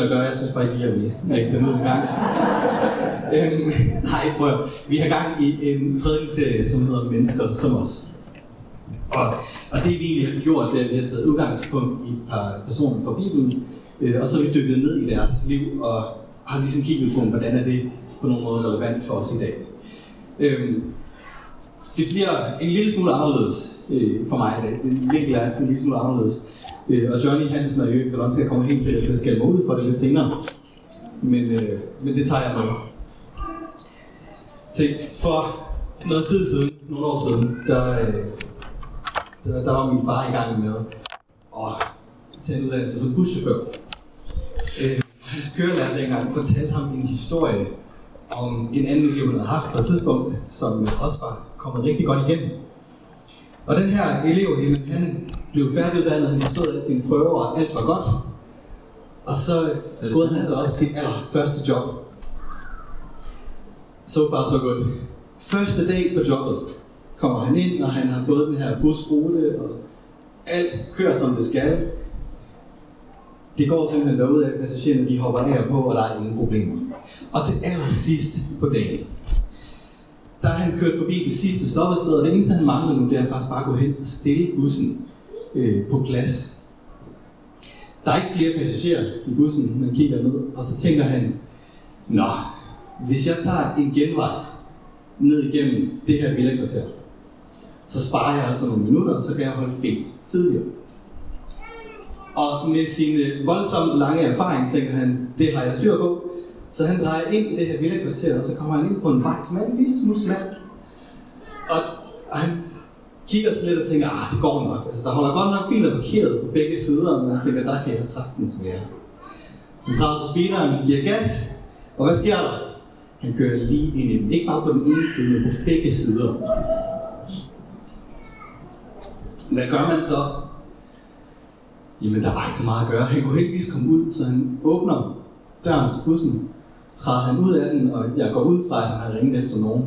at gøre. Jeg synes bare lige, at vi lægger den ud i gang. øhm, nej, prøv Vi har gang i en prædikelse, som hedder Mennesker som os. Og, og det vi egentlig har gjort, det er, at vi har taget udgangspunkt i et par personer fra Bibelen, øh, og så har vi dykket ned i deres liv, og har ligesom kigget på, hvordan er det på nogen måde relevant for os i dag. Øhm, det bliver en lille smule anderledes øh, for mig i dag. Det virkelig er en lille smule anderledes. Øh, og Johnny Hansen og Jørgen Galonska kommer helt til at skælde mig ud for det lidt senere. Men, øh, men det tager jeg med. Se, for noget tid siden, nogle år siden, der, øh, der, der var min far i gang med at tage en uddannelse som buschauffør. Øh, hans kørelærer dengang fortalte ham en historie om en anden elev, han havde haft på et tidspunkt, som også var kommet rigtig godt igennem. Og den her elev, han blev færdiguddannet, han stod alle sine prøver, og alt var godt. Og så skruede han så også sit allerførste job. So far, so good. Første dag på jobbet kommer han ind, og han har fået den her busrute, og alt kører som det skal. Det går simpelthen derude af, passagererne de hopper og på, og der er ingen problemer. Og til allersidst på dagen, der er han kørt forbi det sidste stoppested, og det eneste han mangler nu, det er faktisk bare at gå hen og stille bussen øh, på plads. Der er ikke flere passagerer i bussen, han kigger ned, og så tænker han, Nå, hvis jeg tager en genvej ned igennem det her villakvarter, så sparer jeg altså nogle minutter, og så kan jeg holde fri tidligere. Og med sin voldsomt lange erfaring, tænker han, det har jeg styr på. Så han drejer ind i det her villakvarter, og så kommer han ind på en vej, som er en lille smule smal. Og, og han kigger sådan lidt og tænker, ah, det går nok. Altså, der holder godt nok biler parkeret på begge sider, men han tænker, der kan jeg sagtens være. Han træder på speederen, giver gas, og hvad sker der? Han kører lige ind i den. Ikke bare på den ene side, men på begge sider. Hvad gør man så? Jamen, der var ikke så meget at gøre. Han kunne heldigvis komme ud, så han åbner døren til bussen, træder han ud af den, og jeg går ud fra, at han har ringet efter nogen.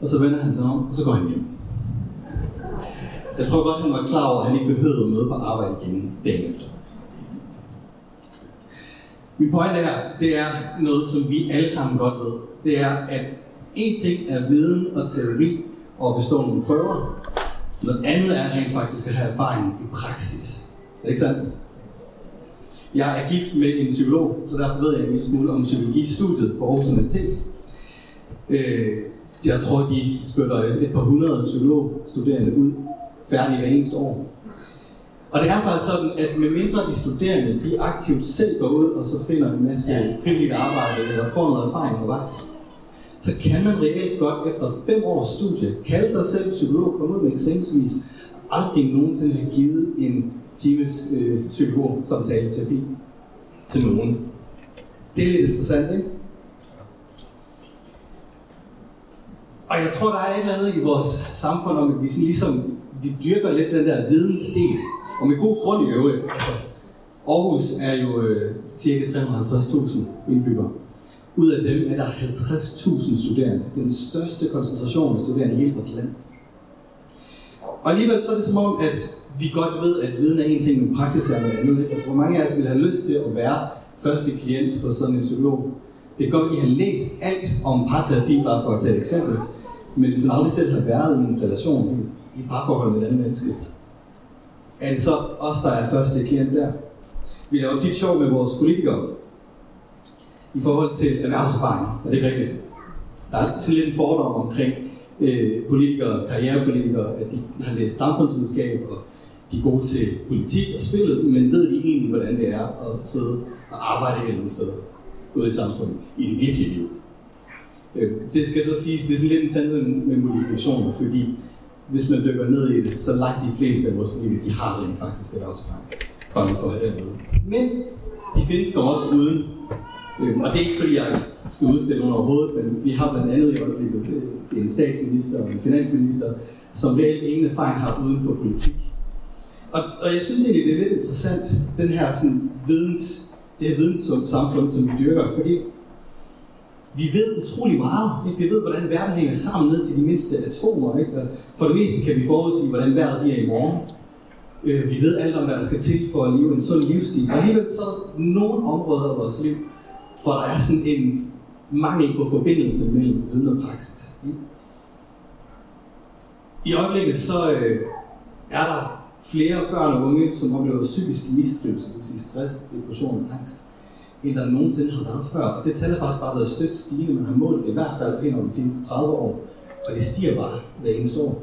Og så vender han sig om, og så går han hjem. Jeg tror godt, han var klar over, at han ikke behøvede at møde på arbejde igen dagen efter. Min pointe er, det er noget, som vi alle sammen godt ved. Det er, at en ting er viden og teori og bestå nogle prøver. Noget andet er rent faktisk at have erfaring i praksis. Er det ikke sandt? Jeg er gift med en psykolog, så derfor ved jeg en lille smule om psykologistudiet på Aarhus Universitet. Øh, jeg tror, de spytter et par hundrede psykologstuderende ud færdige hver eneste år. Og det er faktisk sådan, at med mindre de studerende, de aktivt selv går ud og så finder en masse frivilligt arbejde eller får noget erfaring undervejs, så kan man reelt godt efter fem års studie kalde sig selv psykolog, komme ud med eksamensvis, aldrig nogensinde have givet en times øh, psykologsamtale terapi til nogen. Det er lidt interessant, ikke? Og jeg tror, der er et eller andet i vores samfund om, at vi sådan ligesom vi dyrker lidt den der vidensdel, og med god grund i øvrigt. Altså, Aarhus er jo øh, cirka 350.000 indbyggere. Ud af dem er der 50.000 studerende. Den største koncentration af studerende i hele vores land. Og alligevel så er det som om, at vi godt ved, at viden er en ting, men praksis er noget andet. Altså, hvor mange af os vil have lyst til at være første klient hos sådan en psykolog? Det kan godt, at I har læst alt om parterapi, bare for at tage et eksempel. Men hvis man aldrig selv har været i en relation, i et parforhold med et andet menneske, er det så os, der er første klient der? Vi laver tit sjov med vores politikere i forhold til erhvervserfaring. Er det ikke rigtigt? Der er til lidt en fordom omkring øh, politikere, karrierepolitikere, at de har læst samfundsvidenskab og de er gode til politik og spillet, men ved de egentlig, hvordan det er at sidde og arbejde et eller andet sted ude i samfundet, i det virkelige liv. Øh, det skal så siges, det er sådan lidt en sandhed med modifikationer, fordi hvis man dykker ned i det, så langt de fleste af vores politikere, de har rent faktisk erhvervserfaring. Bare for at have den med. Men de findes også uden. Øh, og det er ikke fordi, jeg skal udstille nogen overhovedet, men vi har blandt andet i øjeblikket øh, en statsminister og en finansminister, som reelt ingen erfaring har uden for politik. Og, og jeg synes egentlig, det er lidt interessant, den her sådan, videns, det her videnssamfund, som vi dyrker, fordi vi ved utrolig meget. Ikke? Vi ved, hvordan verden hænger sammen ned til de mindste atomer. Ikke? Og for det meste kan vi forudsige, hvordan vejret bliver i morgen. Øh, vi ved alt om, hvad der skal til for at leve en sund livsstil. Og alligevel så er nogle områder af vores liv, for der er sådan en mangel på forbindelse mellem viden og praksis. I øjeblikket så øh, er der flere børn og unge, som oplever psykisk mistrivsel, det stress, depression og angst, end der nogensinde har været før. Og det tal har faktisk bare været stødt stigende, man har målt det i hvert fald hen over de seneste 30 år, og det stiger bare hver eneste år.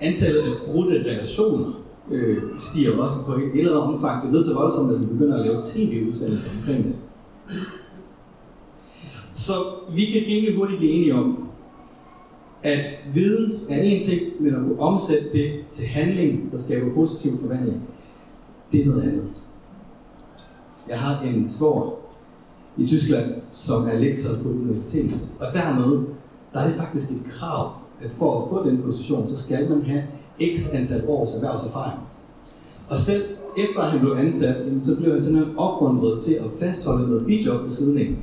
Antallet af brudte relationer øh, stiger også på et eller andet omfang. Det er blevet så voldsomt, at vi begynder at lave tv-udsendelser omkring det. Så vi kan rimelig hurtigt blive enige om, at viden er en ting, men at kunne omsætte det til handling, der skaber positiv forvandling, det er noget andet. Jeg har en svår i Tyskland, som er lektor på universitetet, og dermed der er det faktisk et krav, at for at få den position, så skal man have x antal års erhvervserfaring. Og selv efter han blev ansat, så blev han simpelthen opmuntret til at fastholde noget bijob ved siden af.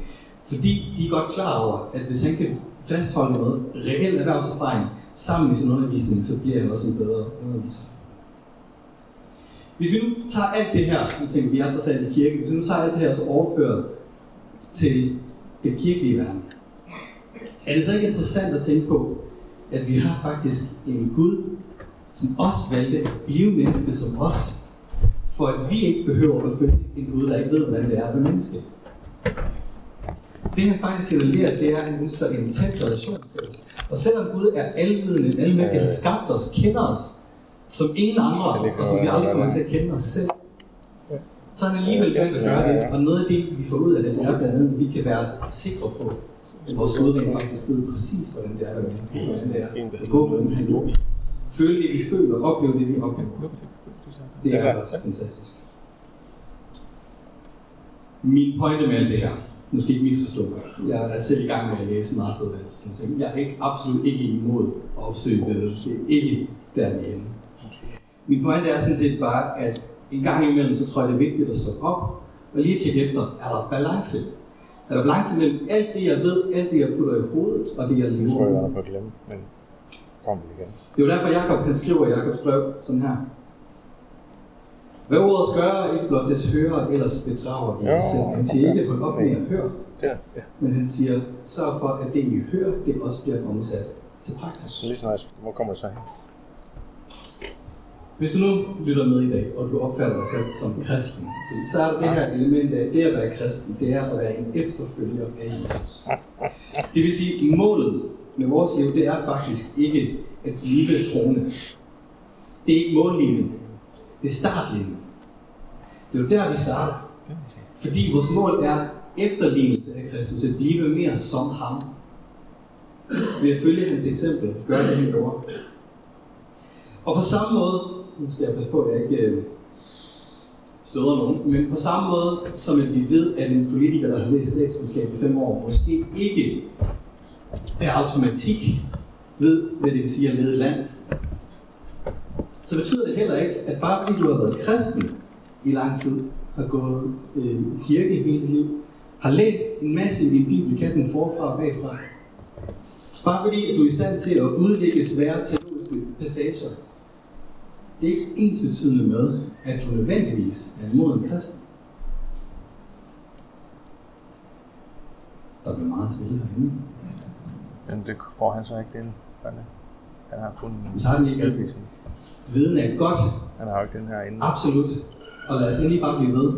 Fordi de er godt klar over, at hvis han kan fastholde noget reel erhvervserfaring sammen med sin undervisning, så bliver han også en bedre underviser. Hvis vi nu tager alt det her, vi tænker, vi er trods alt i kirke, hvis vi nu tager alt det her og så overfører til den kirkelige verden, er det så ikke interessant at tænke på, at vi har faktisk en Gud, som også valgte at blive menneske som os, for at vi ikke behøver at følge en Gud, der ikke ved, hvordan det er at være menneske. Det han faktisk signalerer, det er, at han ønsker en tæt relation til os. Og selvom Gud er alvidende, almægtig, har skabt os, kender os, som ingen andre, og som vi aldrig kommer til at kende os selv, så er han alligevel valgt at gøre det. Og noget af det, vi får ud af det, er blandt andet, at vi kan være sikre på, at vores Gud rent faktisk ved præcis, hvordan det er være menneske, hvordan det er at gå på den her jord. Føle det, vi føler, opleve det, vi oplever. Det er fantastisk. Min pointe med alt det her, nu skal I ikke misforstå mig. Jeg er selv i gang med at læse masteruddannelse. Jeg er ikke, absolut ikke imod at opsøge det. Det er ikke der, vi ender. Min pointe er sådan set bare, at en gang imellem, så tror jeg, det er vigtigt at stå op og lige tjekke efter, er der balance? Er der balance mellem alt det, jeg ved, alt det, jeg putter i hovedet, og det, jeg lever? Det tror jeg, jeg har glemme, men kom igen. Det er jo derfor, Jacob han skriver i Jakobs brev sådan her. Hvad ordet skal gøre, ikke blot des hører, ellers bedrager I ja, selv. Han siger ikke, hold op med at høre. Ja, ja. Men han siger, sørg for, at det I hører, det også bliver omsat til praksis. Lige så nice. Hvor kommer det så hen? Hvis du nu lytter med i dag, og du opfatter dig selv som kristen, så er det her element af, det at være kristen, det er at være en efterfølger af Jesus. Det vil sige, at målet med vores liv, det er faktisk ikke at blive troende. Det er ikke mållinjen. Det er startlinjen. Det er jo der, vi starter. Fordi vores mål er efterlignelse af Kristus, at blive mere som ham. Ved at følge hans eksempel, gør det, han gjorde. Og på samme måde, nu skal jeg passe på, at jeg ikke øh, støder nogen, men på samme måde, som at vi ved, at en politiker, der har læst statskundskab i fem år, måske ikke per automatik ved, hvad det vil sige at lede et land, så betyder det heller ikke, at bare fordi du har været kristen i lang tid, har gået øh, i kirke i hele dit liv, har læst en masse i din bibel, kan den forfra og bagfra. Bare fordi, at du er i stand til at udlægge svære teologiske passager, det er ikke ens betydende med, at du nødvendigvis er en moden kristen. Der bliver meget stille herinde. Men det får han så ikke det. Han har kun... Vi tager den lige Viden er godt. Han har jo ikke den her inde. Absolut. Og lad os lige bare blive ved.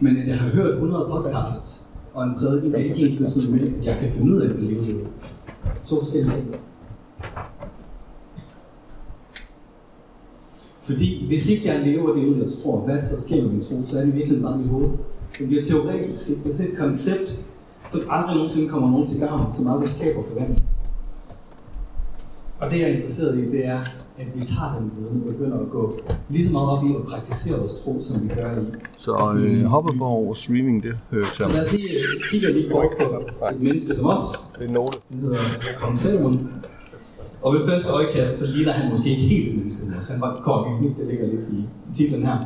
Men at jeg har hørt 100 podcasts, og en prædiken er ikke ens med, at jeg kan finde ud af at leve livet. To forskellige ting. Fordi hvis ikke jeg lever det ud, jeg tror, hvad så sker med min tro, så er det virkelig bare mit hoved. Det bliver teoretisk. Det er sådan et koncept, som aldrig nogensinde kommer nogen til gavn, som aldrig skaber forvandling. Og det jeg er interesseret i, det er, at vi tager den viden og begynder at gå lige så meget op i at praktisere vores tro, som vi gør i. Så øh, Hoppeborg streaming, det hører til. Så lad os lige kigge lige på et menneske som os. Det er note. Han hedder Kong Salomon. Og ved første øjekast, så ligner han måske ikke helt et menneske som os. Han var konge, det ligger lidt i titlen her.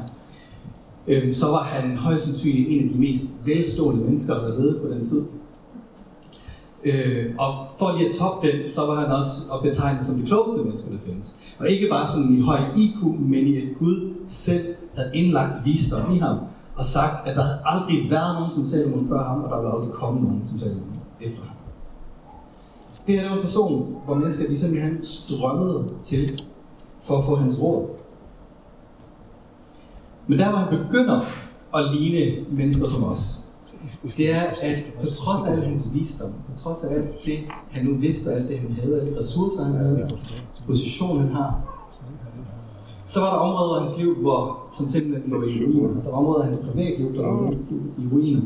Øhm, så var han højst sandsynligt en af de mest velstående mennesker, der levede på den tid. Øh, og for lige at toppe den, så var han også at betegne som de klogeste mennesker, der findes. Og ikke bare sådan i høj IQ, men i at Gud selv havde indlagt visdom i ham, og sagt, at der havde aldrig været nogen som Salomon før ham, og der ville aldrig komme nogen som Salomon efter ham. Det her var en person, hvor mennesker de simpelthen strømmede til for at få hans råd. Men der hvor han begynder at ligne mennesker som os, det er, at på trods af al hans visdom, på trods af alt det, han nu vidste, og alt det, han havde, alle ressourcer, han havde, position, han har, så var der områder i hans liv, hvor, som simpelthen lå i ruiner. Der var områder af hans privatliv, der lå i ruiner.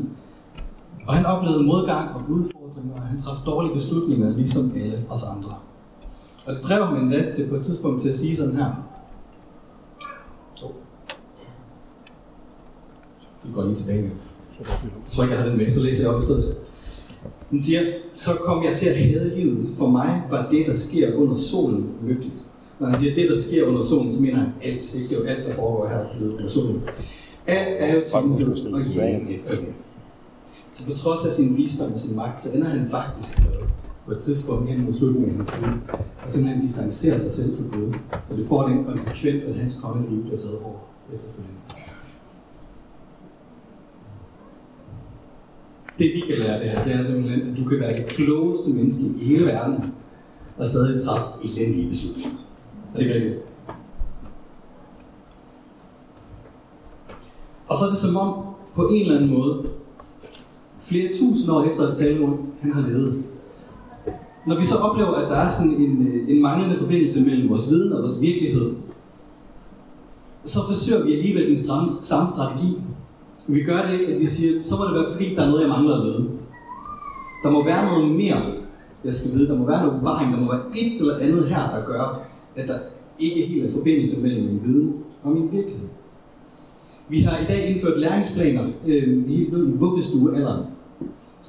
Og han oplevede modgang og udfordringer, og han træffede dårlige beslutninger, ligesom alle os andre. Og det drev ham endda til på et tidspunkt til at sige sådan her. Vi går lige tilbage igen. Jeg tror ikke, jeg har den med, så læser jeg op i stedet. Den siger, så kom jeg til at hade livet. For mig var det, der sker under solen, lykkeligt. Når han siger, det, der sker under solen, så mener han alt. Ikke? Det er jo alt, der foregår her under solen. Alt er jo til og jagen efter det. Så på trods af sin visdom og sin magt, så ender han faktisk på et tidspunkt hen mod slutningen af hans liv, og simpelthen distancerer sig selv fra Gud. Og det får den konsekvens, at hans liv bliver reddet over efterfølgende. Det vi kan lære det her, det er simpelthen, at du kan være det klogeste menneske i hele verden, og stadig træffe elendige beslutninger. Er det rigtigt? Og så er det som om, på en eller anden måde, flere tusind år efter at Salomon han har levet, når vi så oplever, at der er sådan en, øh, en manglende forbindelse mellem vores viden og vores virkelighed, så forsøger vi alligevel den samme strategi. Vi gør det, at vi siger, så må det være fordi, der er noget, jeg mangler at vide. Der må være noget mere, jeg skal vide. Der må være noget bevaring. Der må være et eller andet her, der gør, at der ikke helt er forbindelse mellem min viden og min virkelighed. Vi har i dag indført læringsplaner øh, helt ned i vuggestuealderen.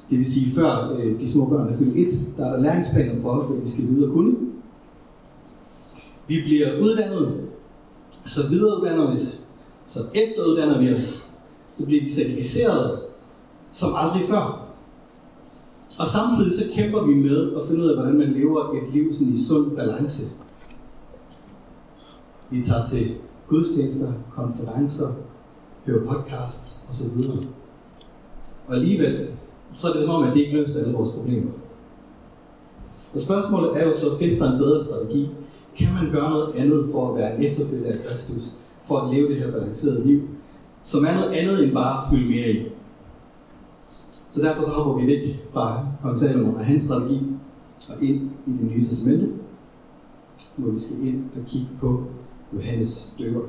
Det vil sige, før øh, de små børn er fyldt et, der er der læringsplaner for, hvad de skal vide og kunne. Vi bliver uddannet, så videreuddanner vi os, så efteruddanner vi os, så bliver vi certificeret som aldrig før. Og samtidig så kæmper vi med at finde ud af, hvordan man lever et liv sådan i sund balance. Vi tager til gudstjenester, konferencer, hører podcasts osv. Og alligevel, så er det som om, at det ikke løser alle vores problemer. Og spørgsmålet er jo så, findes der en bedre strategi? Kan man gøre noget andet for at være en efterfølger af Kristus, for at leve det her balancerede liv, som er noget andet end bare at fylde mere i? Så derfor så hopper vi væk fra kong Salomon og hans strategi og ind i det nye testamente, hvor vi skal ind og kigge på Johannes døber.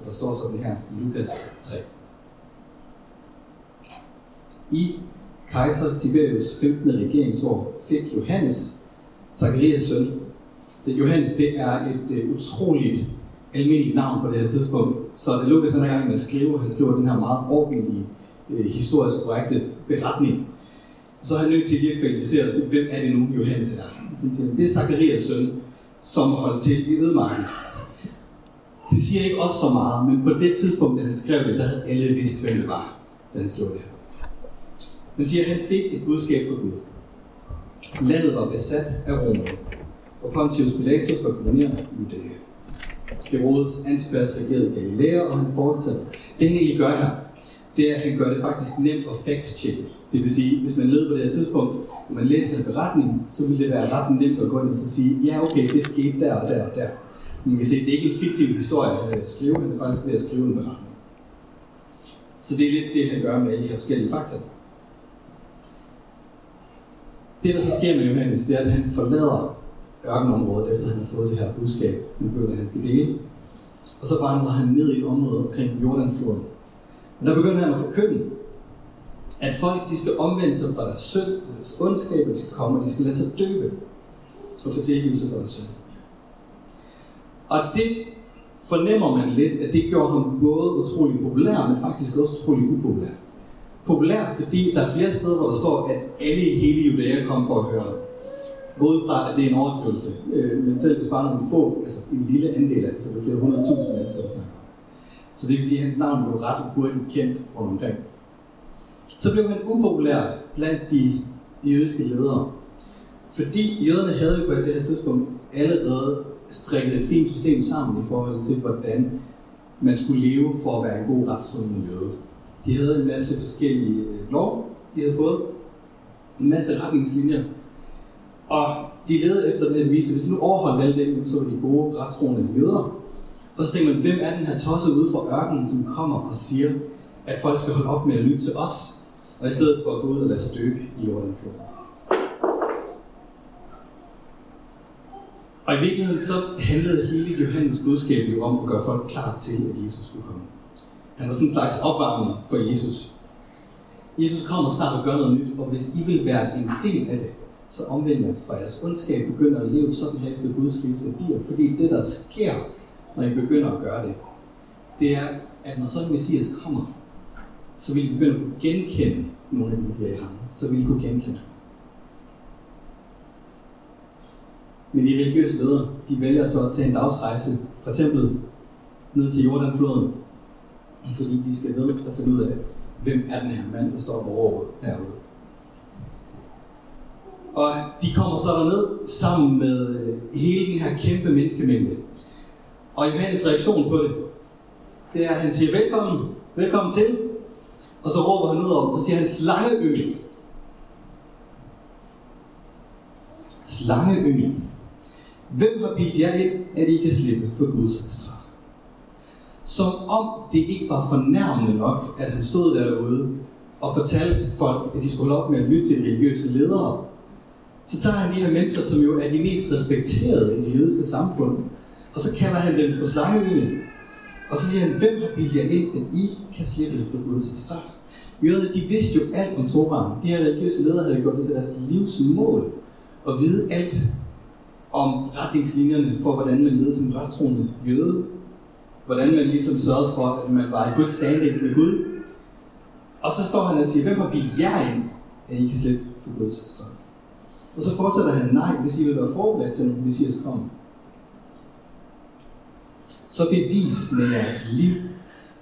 Og der står sådan her i Lukas 3. I kejser Tiberius 15. regeringsår fik Johannes, Zacharias søn. Så Johannes, det er et uh, utroligt almindeligt navn på det her tidspunkt. Så det Lukas han er gang med at skrive. Han skriver den her meget ordentlige, uh, historisk korrekte beretning. Så er han nødt til lige at kvalificere sig, hvem er det nu, Johannes er. Så det er Zacharias søn, som holdt til i ødemarken. Det siger ikke også så meget, men på det tidspunkt, da han skrev det, der havde alle vidst, hvem det var, da han skrev det her. Han siger, at han fik et budskab fra Gud. Landet var besat af romerne, og Pontius Pilatus var guvernør i Judæa. Herodes Antipas regerede Galilea, og han fortsatte. Det han egentlig gør her, det er, at han gør det faktisk nemt at fact-checke. Det vil sige, hvis man led på det her tidspunkt, og man læser den beretning, så vil det være ret nemt at gå ind og så sige, ja okay, det skete der og der og der. Man kan se, at det er ikke en fiktiv historie, han er ved at skrive, han er faktisk ved at skrive en beretning. Så det er lidt det, han gør med alle de her forskellige fakta. Det, der så sker med Johannes, det er, at han forlader ørkenområdet, efter han har fået det her budskab, han føler, at han skal dele. Og så vandrer han ned i et område omkring Jordanfloden. Og der begynder han at forkynde, at folk de skal omvende sig fra deres synd og deres ondskab, og de skal komme, og de skal lade sig døbe og få tilgivelse for deres synd. Og det fornemmer man lidt, at det gjorde ham både utrolig populær, men faktisk også utrolig upopulær. Populær, fordi der er flere steder, hvor der står, at alle i hele Judæa kom for at høre. Gået fra, at det er en overdrivelse. Øh, men selv hvis bare nogle få, altså en lille andel af det, så er det flere hundredtusind mennesker, der snakker. Så det vil sige, at hans navn blev ret hurtigt kendt rundt omkring. Så blev han upopulær blandt de jødiske ledere. Fordi jøderne havde jo på det her tidspunkt allerede strikket et fint system sammen i forhold til, hvordan man skulle leve for at være en god retstroende jøde. De havde en masse forskellige øh, lov, de havde fået, en masse retningslinjer, og de ledte efter den her devise, hvis de nu overholdt alle dem, så var de gode rettroende jøder. Og så tænkte man, hvem er den her tosse ude fra ørkenen, som kommer og siger, at folk skal holde op med at lytte til os, og i stedet for at gå ud og lade sig døbe i Jordanfloden. Og i virkeligheden så handlede hele Johannes budskab jo om at gøre folk klar til, at Jesus skulle komme. Han var sådan en slags opvarmning for Jesus. Jesus kommer snart og gør noget nyt, og hvis I vil være en del af det, så omvendt jer fra jeres ondskab, begynder at leve sådan her efter Guds riges værdier. Fordi det, der sker, når I begynder at gøre det, det er, at når sådan Messias kommer, så vil I begynde at kunne genkende nogle af de værdier i ham. Så vil I kunne genkende ham. Men de religiøse ledere, de vælger så at tage en dagsrejse fra templet ned til Jordanfloden, fordi de skal ned og finde ud af, hvem er den her mand, der står og råber derude. Og de kommer så derned sammen med øh, hele den her kæmpe menneskemængde. Og Johannes reaktion på det, det er, at han siger, velkommen, velkommen til. Og så råber han ud om, så siger han, slangeøen. Slangeøen. Hvem har bildt jer ind, at I kan slippe for Guds straf? Som om det ikke var fornærmende nok, at han stod derude og fortalte folk, at de skulle holde op med at lytte til religiøse ledere. Så tager han de her mennesker, som jo er de mest respekterede i det jødiske samfund, og så kalder han dem for slangeyngel. Og så siger han, hvem har bildt jer ind, at I kan slippe for Guds straf? Jøderne, de vidste jo alt om Toraen. De her religiøse ledere havde gjort det til deres livsmål at vide alt om retningslinjerne for, hvordan man levede som retstroende jøde. Hvordan man ligesom sørgede for, at man var i good standing med Gud. Og så står han og siger, hvem har bildt jer ind, at I kan slippe for Guds straf? Og så fortsætter han, nej, hvis I vil være forberedt til, når Messias kommer. Så bevis med jeres liv,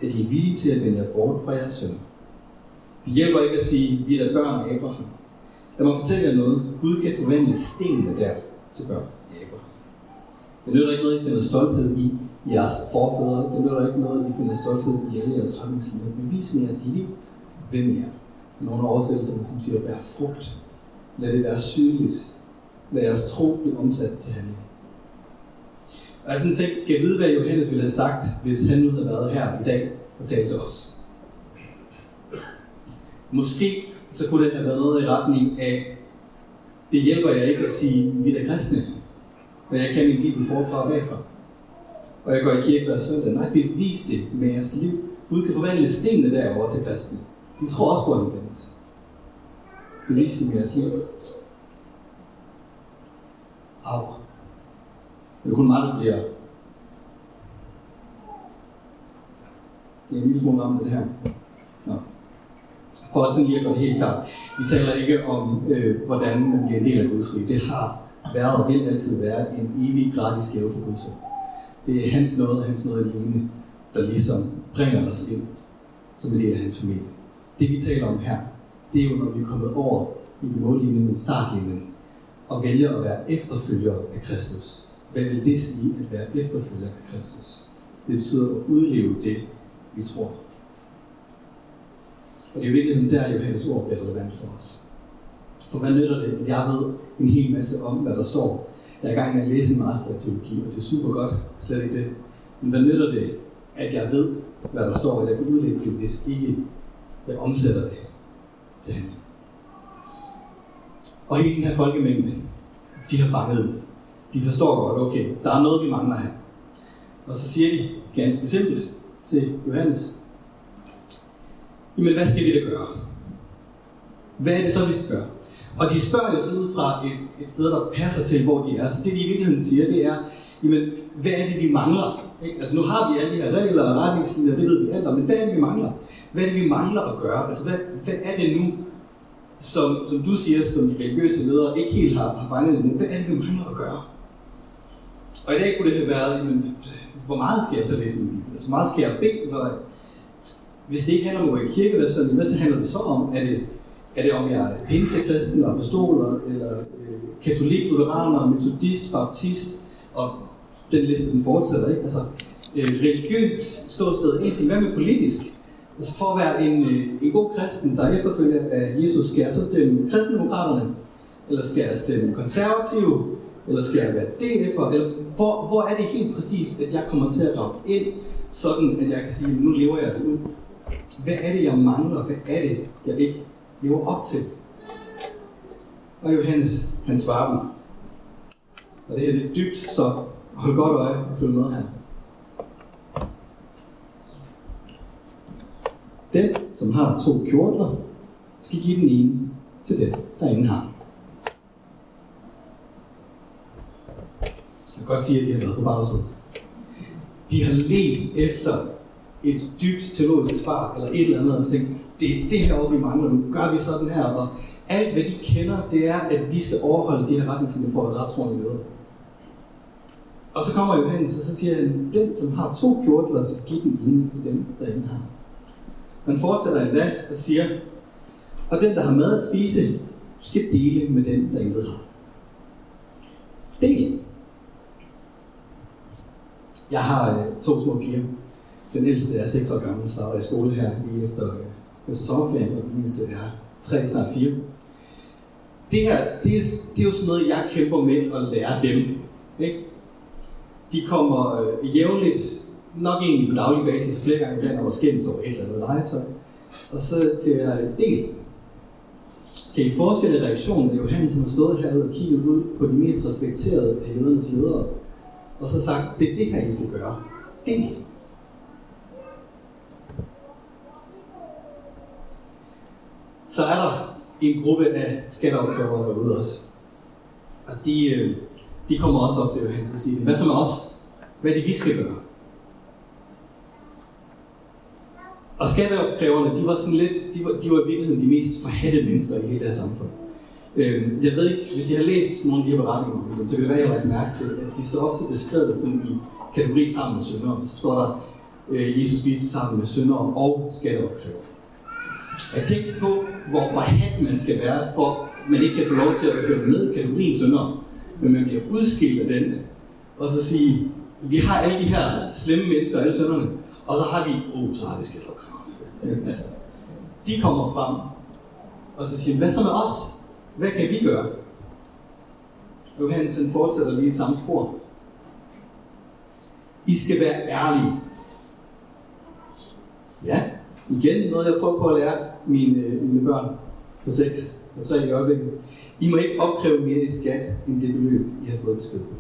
at I er villige til at vende jer bort fra jeres søn. Det hjælper ikke at sige, vi er børn af Abraham. Lad mig fortælle jer noget. Gud kan forvandle stenene der til børn af Abraham. Det nytter ikke noget, I finder stolthed i jeres forfædre. Det nytter ikke noget, I finder stolthed i alle jeres retningslinjer. Bevis med jeres liv, hvem I er. Nogle af oversættelserne, som siger, at bære frugt. Lad det være synligt. Lad jeres tro blive omsat til handling. Og jeg sådan tænkte, kan jeg vide, hvad Johannes ville have sagt, hvis han nu havde været her i dag og talt til os? Måske så kunne det have været i retning af, det hjælper jeg ikke at sige, vi er kristne, men jeg kan min bibel forfra og bagfra. Og jeg går i kirke hver søndag. Nej, bevis det med jeres liv. Gud kan forvandle stenene derovre til kristne. De tror også på, at han findes bevist i med jeres liv. Au. Det er kun mig, der bliver... Det er en lille smule varmt til det her. Nå. For at sådan lige at gøre det helt klart. Vi taler ikke om, øh, hvordan man bliver en del af Guds rige. Det har været og vil altid være en evig gratis gave for Gud Det er hans noget og hans noget alene, der ligesom bringer os ind som en del af hans familie. Det vi taler om her, det er jo, når vi er kommet over i mållinjen, men startlinjen, og vælger at være efterfølger af Kristus. Hvad vil det sige at være efterfølger af Kristus? Det betyder at udleve det, vi tror. Og det er jo virkelig der, Johannes ord bliver relevant for os. For hvad nytter det, at jeg ved en hel masse om, hvad der står? Jeg er i gang med at læse en master i teologi, og det er super godt, slet ikke det. Men hvad nytter det, at jeg ved, hvad der står, at jeg kan udleve det, hvis ikke jeg omsætter det til handling? Og hele den her folkemængde, de har fanget. De forstår godt, okay, der er noget, vi mangler her. Og så siger de ganske simpelt til Johannes, jamen hvad skal vi da gøre? Hvad er det så, vi skal gøre? Og de spørger jo så ud fra et, et sted, der passer til, hvor de er. Så det, de i virkeligheden siger, det er, jamen, hvad er det, vi mangler? Ikke? Altså nu har vi alle de her regler og retningslinjer, det ved vi alt om, men hvad er det, vi mangler? Hvad er det, vi mangler at gøre? Altså, hvad, hvad er det nu, som, som du siger, som de religiøse ledere ikke helt har, har fanget endnu? Hvad er det, vi mangler at gøre? Og i dag kunne det have været, jamen, hvor meget skal jeg så læse min? Altså, hvor meget skal jeg bede? Hvis det ikke handler om at være i kirke, hvad så, hvad så handler det så om? Er det er det om jeg er pinsekristen, apostoler, eller øh, katolik, lutheraner, metodist, baptist, og den liste den fortsætter, ikke? Altså, øh, religiøst ståsted, en ting. Hvad med politisk? Altså for at være en, øh, en god kristen, der efterfølger af Jesus, skal jeg så stemme kristendemokraterne? Eller skal jeg stemme konservative? Eller skal jeg være DF'er? Eller hvor, hvor er det helt præcist, at jeg kommer til at ramme ind, sådan at jeg kan sige, nu lever jeg det ud? Hvad er det, jeg mangler? Hvad er det, jeg ikke lever op til? Og Johannes, han svarer dem. Og det er lidt dybt, så hold godt øje og følg med her. Den, som har to kjortler, skal give den ene til den, der ingen har. Jeg kan godt sige, at de har været forbavset. De har let efter et dybt teologisk svar, eller et eller andet, og tænkt, det er det her, vi mangler, nu gør vi sådan her, og alt hvad de kender, det er, at vi skal overholde de her retningslinjer for at retsordentligt noget. Og så kommer Johannes, og så siger han, den som har to kjortler, skal give den ene til dem, der ingen har. Man fortsætter endda og siger, og den, der har mad at spise, skal dele med den, der intet har. Del. Jeg har øh, to små piger. Den ældste er 6 år gammel, starter i skole her lige efter, øh, efter sommerferien, og den yngste er 3, snart 4. Det her, det er, det er jo sådan noget, jeg kæmper med at lære dem. Ikke? De kommer øh, jævnligt, nok egentlig på daglig basis, flere gange blandt over skændes over et eller andet legetøj. Og så siger jeg, del. Kan I forestille reaktionen, at Johansen har stået herude og kigget ud på de mest respekterede af jødernes ledere, og så sagt, det er det her, I skal gøre. Del. Så er der en gruppe af skatteopgaver derude også. Og de, øh, de kommer også op til Johansen og siger, hvad så med os? Hvad er det, vi skal gøre? Og skatteopkræverne, de var sådan lidt, de var, de var i virkeligheden de mest forhatte mennesker i hele det her samfund. Øhm, jeg ved ikke, hvis I har læst nogle af de her beretninger, så kan det være, at jeg har mærke til, at de står ofte beskrevet sådan i kategori sammen med syndere. Så står der, øh, Jesus spiste sammen med syndere og skatteopkræver. At tænke på, hvor forhat man skal være, for man ikke kan få lov til at høre med i kategorien syndere, men man bliver udskilt af den, og så sige, vi har alle de her slemme mennesker, alle sønderne, og så har vi, oh, så har vi skatteopkræverne. Altså, de kommer frem, og så siger, hvad så med os? Hvad kan vi gøre? Johansen fortsætter lige samme spor. I skal være ærlige. Ja, igen noget jeg prøver på at lære mine, øh, mine børn på 6 og 3 i øjeblikket. I må ikke opkræve mere i skat, end det beløb, I har fået besked på.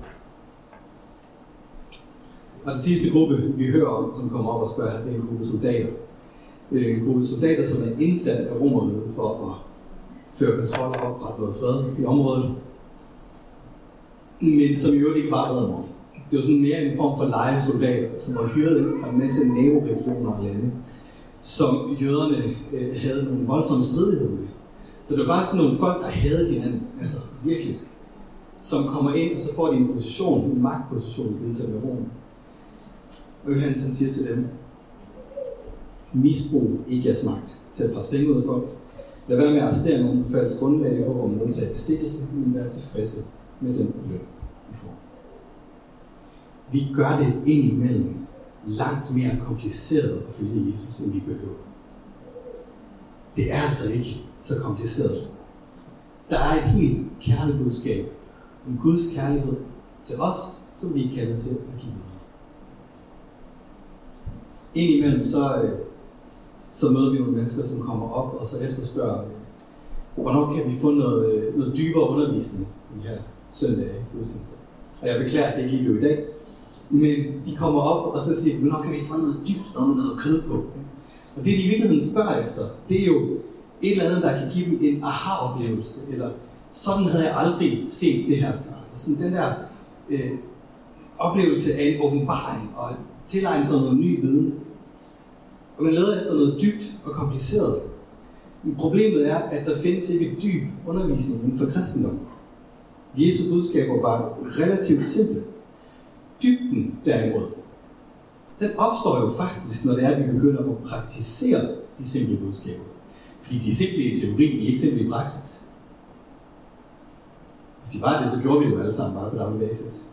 Og den sidste gruppe, vi hører om, som kommer op og spørger det er en gruppe soldater. Øh, en gruppe soldater, som er indsat af romerne for at føre kontrol og oprette noget fred i området. Men som i øvrigt ikke var romere. Det var sådan mere en form for lejesoldater, som var hyret ind fra en masse naboregioner og lande, som jøderne øh, havde nogle voldsomme stridigheder med. Så det var faktisk nogle folk, der havde hinanden, altså virkelig, som kommer ind, og så får de en position, en magtposition givet til Rom. Og Johannes siger til dem, misbrug ikke jeres magt til at presse penge ud af folk, Lad være med at arrestere nogen på falsk grundlag og om modtage bestikkelse, men vær tilfredse med den løn, vi får. Vi gør det indimellem langt mere kompliceret at følge Jesus, end vi behøver. Det er altså ikke så kompliceret. Der er et helt kernebudskab om Guds kærlighed til os, som vi er kaldet til at give videre. Indimellem så, øh, så møder vi nogle mennesker, som kommer op og så efterspørger, hvornår kan vi få noget, øh, noget dybere undervisning i her søndag udsendelser. Og jeg beklager, at det ikke lige blev i dag. Men de kommer op og så siger, hvornår kan vi få noget dybt, noget med noget kød på. Og det, de i virkeligheden spørger efter, det er jo et eller andet, der kan give dem en aha-oplevelse, eller sådan havde jeg aldrig set det her før. Altså, sådan den der øh, oplevelse af en åbenbaring, og tilegne sig noget ny viden. Og man leder efter noget dybt og kompliceret. Men problemet er, at der findes ikke dyb undervisning inden for kristendommen. Jesu budskaber var relativt simple. Dybden derimod, den opstår jo faktisk, når det er, at vi begynder at praktisere de simple budskaber. Fordi de er simple i teorien, de er ikke simple i praksis. Hvis de var det, så gjorde vi det jo alle sammen meget på daglig basis.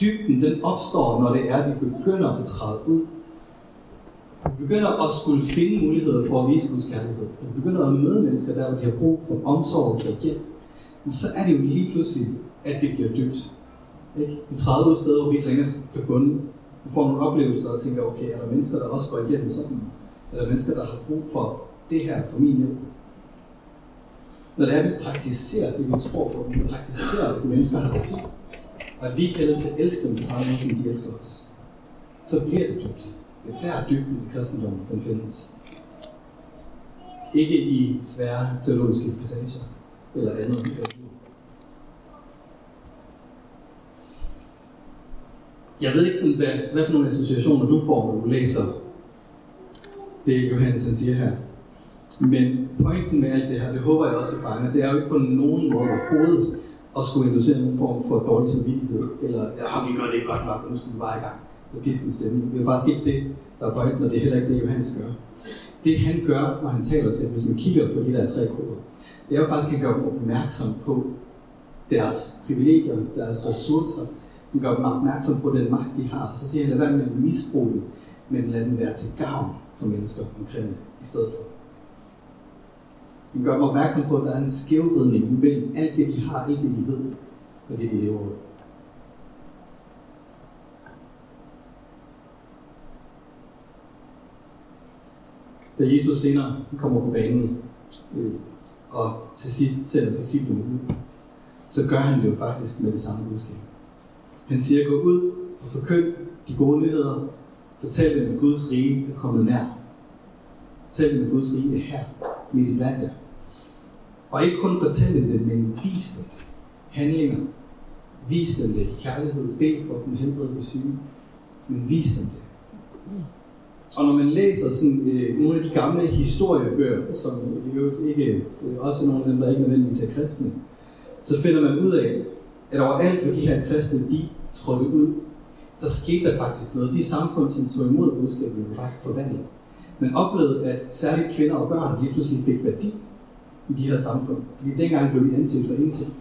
Dybden, den opstår, når det er, at vi begynder at træde ud. Vi begynder at skulle finde muligheder for at vise Guds kærlighed. Vi begynder at møde mennesker der, hvor de har brug for omsorg og for hjælp. Men så er det jo lige pludselig, at det bliver dybt. Ikke? Vi træder ud steder, hvor vi ikke længere kan bunde. Vi får nogle oplevelser og tænker, okay, er der mennesker, der også går igennem sådan Er der mennesker, der har brug for det her for min liv? Når det er, at vi praktiserer det, vi tror på, vi praktiserer, at mennesker har værdi, og at vi er kaldet til at elske dem på samme måde, som de elsker os, så bliver det dybt. Det er der dybden i kristendommen, den findes. Ikke i svære teologiske passager eller andet. Jeg ved ikke, sådan, hvad, hvad for nogle associationer du får, når du læser det, Johannes siger her. Men pointen med alt det her, det håber jeg også, I fanger, det er jo ikke på nogen måde overhovedet at skulle inducere nogen form for dårlig samvittighed, eller ja, vi gør det ikke godt nok, nu skal vi bare i gang med pisken stemme. Det er faktisk ikke det, der er pointen, og det er heller ikke det, Johannes gør. Det han gør, når han taler til, hvis man kigger på de der tre grupper, det er jo faktisk, at han gør dem opmærksom på deres privilegier, deres ressourcer, han gør dem opmærksom på den magt, de har, så siger han, lad være med at misbruge dem, men lad den være til gavn for mennesker omkring i stedet for. Han gør dem opmærksom på, at der er en skævvridning mellem alt det, de har, alt det, de ved, og det, de lever med. Da Jesus senere kommer på banen, øh, og til sidst sender disciplene ud, så gør han det jo faktisk med det samme budskab. Han siger, gå ud og forkynd de gode nyheder. Fortæl dem, at Guds rige er kommet nær. Fortæl dem, at Guds rige er her, midt i blandt jer. Og ikke kun fortælle det, men vis dem handlinger. Vis dem det i kærlighed. Bed for dem, helbrede de syge. Men vis dem det. Og når man læser sådan, øh, nogle af de gamle historiebøger, som i øvrigt ikke, øh, også nogle af dem, der ikke nødvendigvis er kristne, så finder man ud af, at overalt, hvor de her kristne, de trådte ud, der skete der faktisk noget. De samfund, som tog imod budskabet, blev faktisk forvandlet. Man oplevede, at særligt kvinder og børn lige pludselig fik værdi i de her samfund. Fordi dengang blev vi anset for ingenting.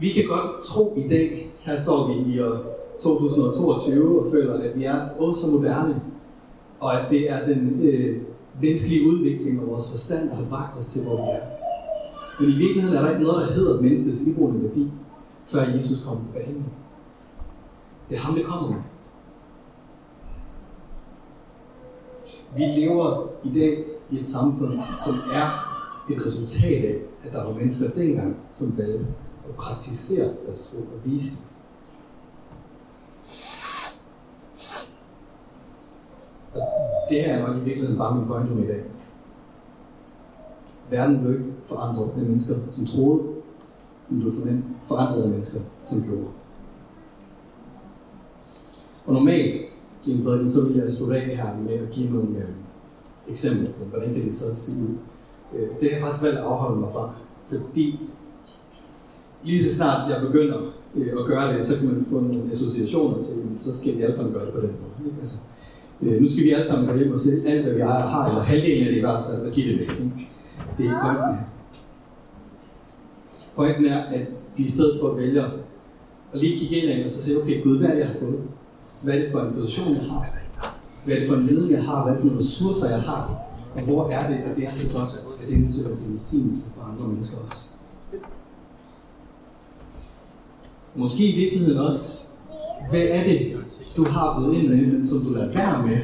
Vi kan godt tro i dag, her står vi i år 2022 og føler, at vi er også så moderne, og at det er den øh, menneskelige udvikling og vores forstand, der har bragt os til, hvor vi er. Men i virkeligheden er der ikke noget, der hedder menneskets iboende værdi, før Jesus kom på banen. Det er ham, det kommer med. Vi lever i dag i et samfund, som er et resultat af, at der var mennesker dengang, som valgte at praktisere deres tro og vise. Og det her er nok i virkeligheden bare min pointe med i dag. Verden blev ikke forandret af mennesker, som troede, men blev forandret af mennesker, som gjorde. Og normalt i en prædiken, så vil jeg slutte af her med at give nogle øh, eksempler på, hvordan kan det så se ud. Øh, det har jeg faktisk valgt at afholde mig fra, fordi lige så snart jeg begynder øh, at gøre det, så kan man få nogle associationer til, men så skal vi alle sammen gøre det på den måde. Ikke? Altså, øh, nu skal vi alle sammen gå hjem og se alt, hvad vi har, har eller halvdelen af det i hvert fald, og give det væk. Ikke? Det er pointen her. Pointen er, at vi i stedet for vælger at lige kigge ind og så sige, okay, Gud, hvad er det, jeg har fået? Hvad er det for en position, jeg har? Hvad er det for en viden, jeg har? Hvad er det for nogle ressourcer, jeg har? Og hvor er det, at det er så godt, at det er nødt til at være velsignelse for andre mennesker også? Måske i virkeligheden også, hvad er det, du har blevet ind med, men som du lader være med,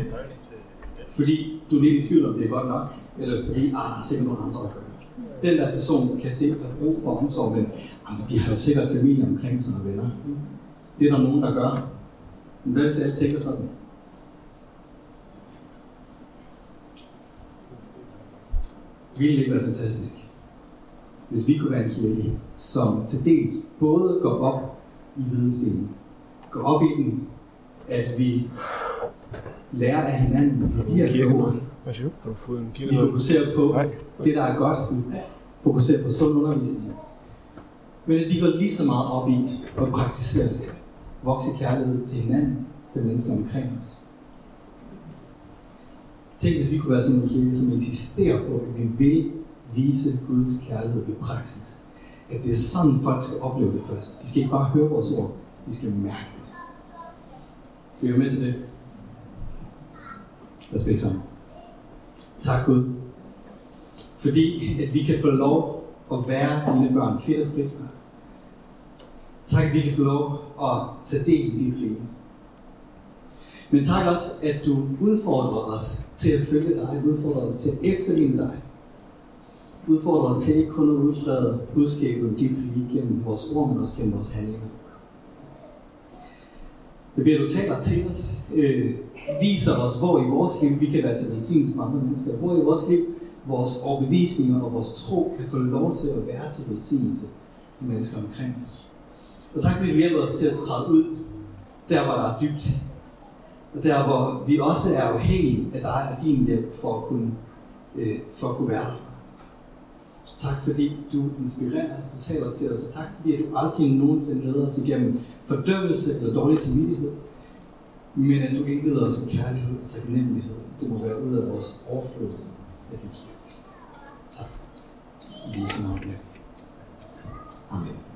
fordi du er lidt i tvivl om det er godt nok, eller fordi, ah, der er sikkert nogle andre, der gør det. Den der person kan sikkert have brug for omsorg, men ah, de har jo sikkert familie omkring sig og venner. Det er der nogen, der gør. Men hvad hvis alle tænker sådan? Ville det ikke være fantastisk, hvis vi kunne være en kirke, som til dels både går op i vidensdelen, går op i den, at vi lærer af hinanden, vi er kloge, Har du fået en vi fokuserer på det, der er godt, vi fokuserer på sund undervisning. Men at vi går lige så meget op i at praktisere det, vokse kærlighed til hinanden, til mennesker omkring os. Tænk, hvis vi kunne være sådan en kirke, som insisterer på, at vi vil vise Guds kærlighed i praksis. At det er sådan, folk skal opleve det først. De skal ikke bare høre vores ord, de skal mærke det. Vi er med til det. Lad os bede sammen. Tak Gud, fordi at vi kan få lov at være dine børn kvitterfrit. Tak, at vi kan få lov at tage del i dit rige. Men tak også, at du udfordrer os til at følge dig, udfordrer os til at efterligne dig. Udfordrer os til ikke kun at udflade budskabet om dit rige gennem vores ord, men også gennem vores handlinger. Det bliver du taler til os, øh, viser os, hvor i vores liv vi kan være til velsignelse for andre mennesker, hvor i vores liv vores overbevisninger og vores tro kan få lov til at være til velsignelse for mennesker omkring os. Og tak fordi du hjælper os til at træde ud, der hvor der er dybt, og der hvor vi også er afhængige af dig og din hjælp for at kunne, øh, for at kunne være der. Tak fordi du inspirerer os, du taler til os, og tak fordi at du aldrig nogensinde leder os igennem fordømmelse eller dårlig samvittighed, men at du indleder os med kærlighed og taknemmelighed. Det må være ud af vores overflod, at vi giver. Tak. I Jesu navn, ja. Amen.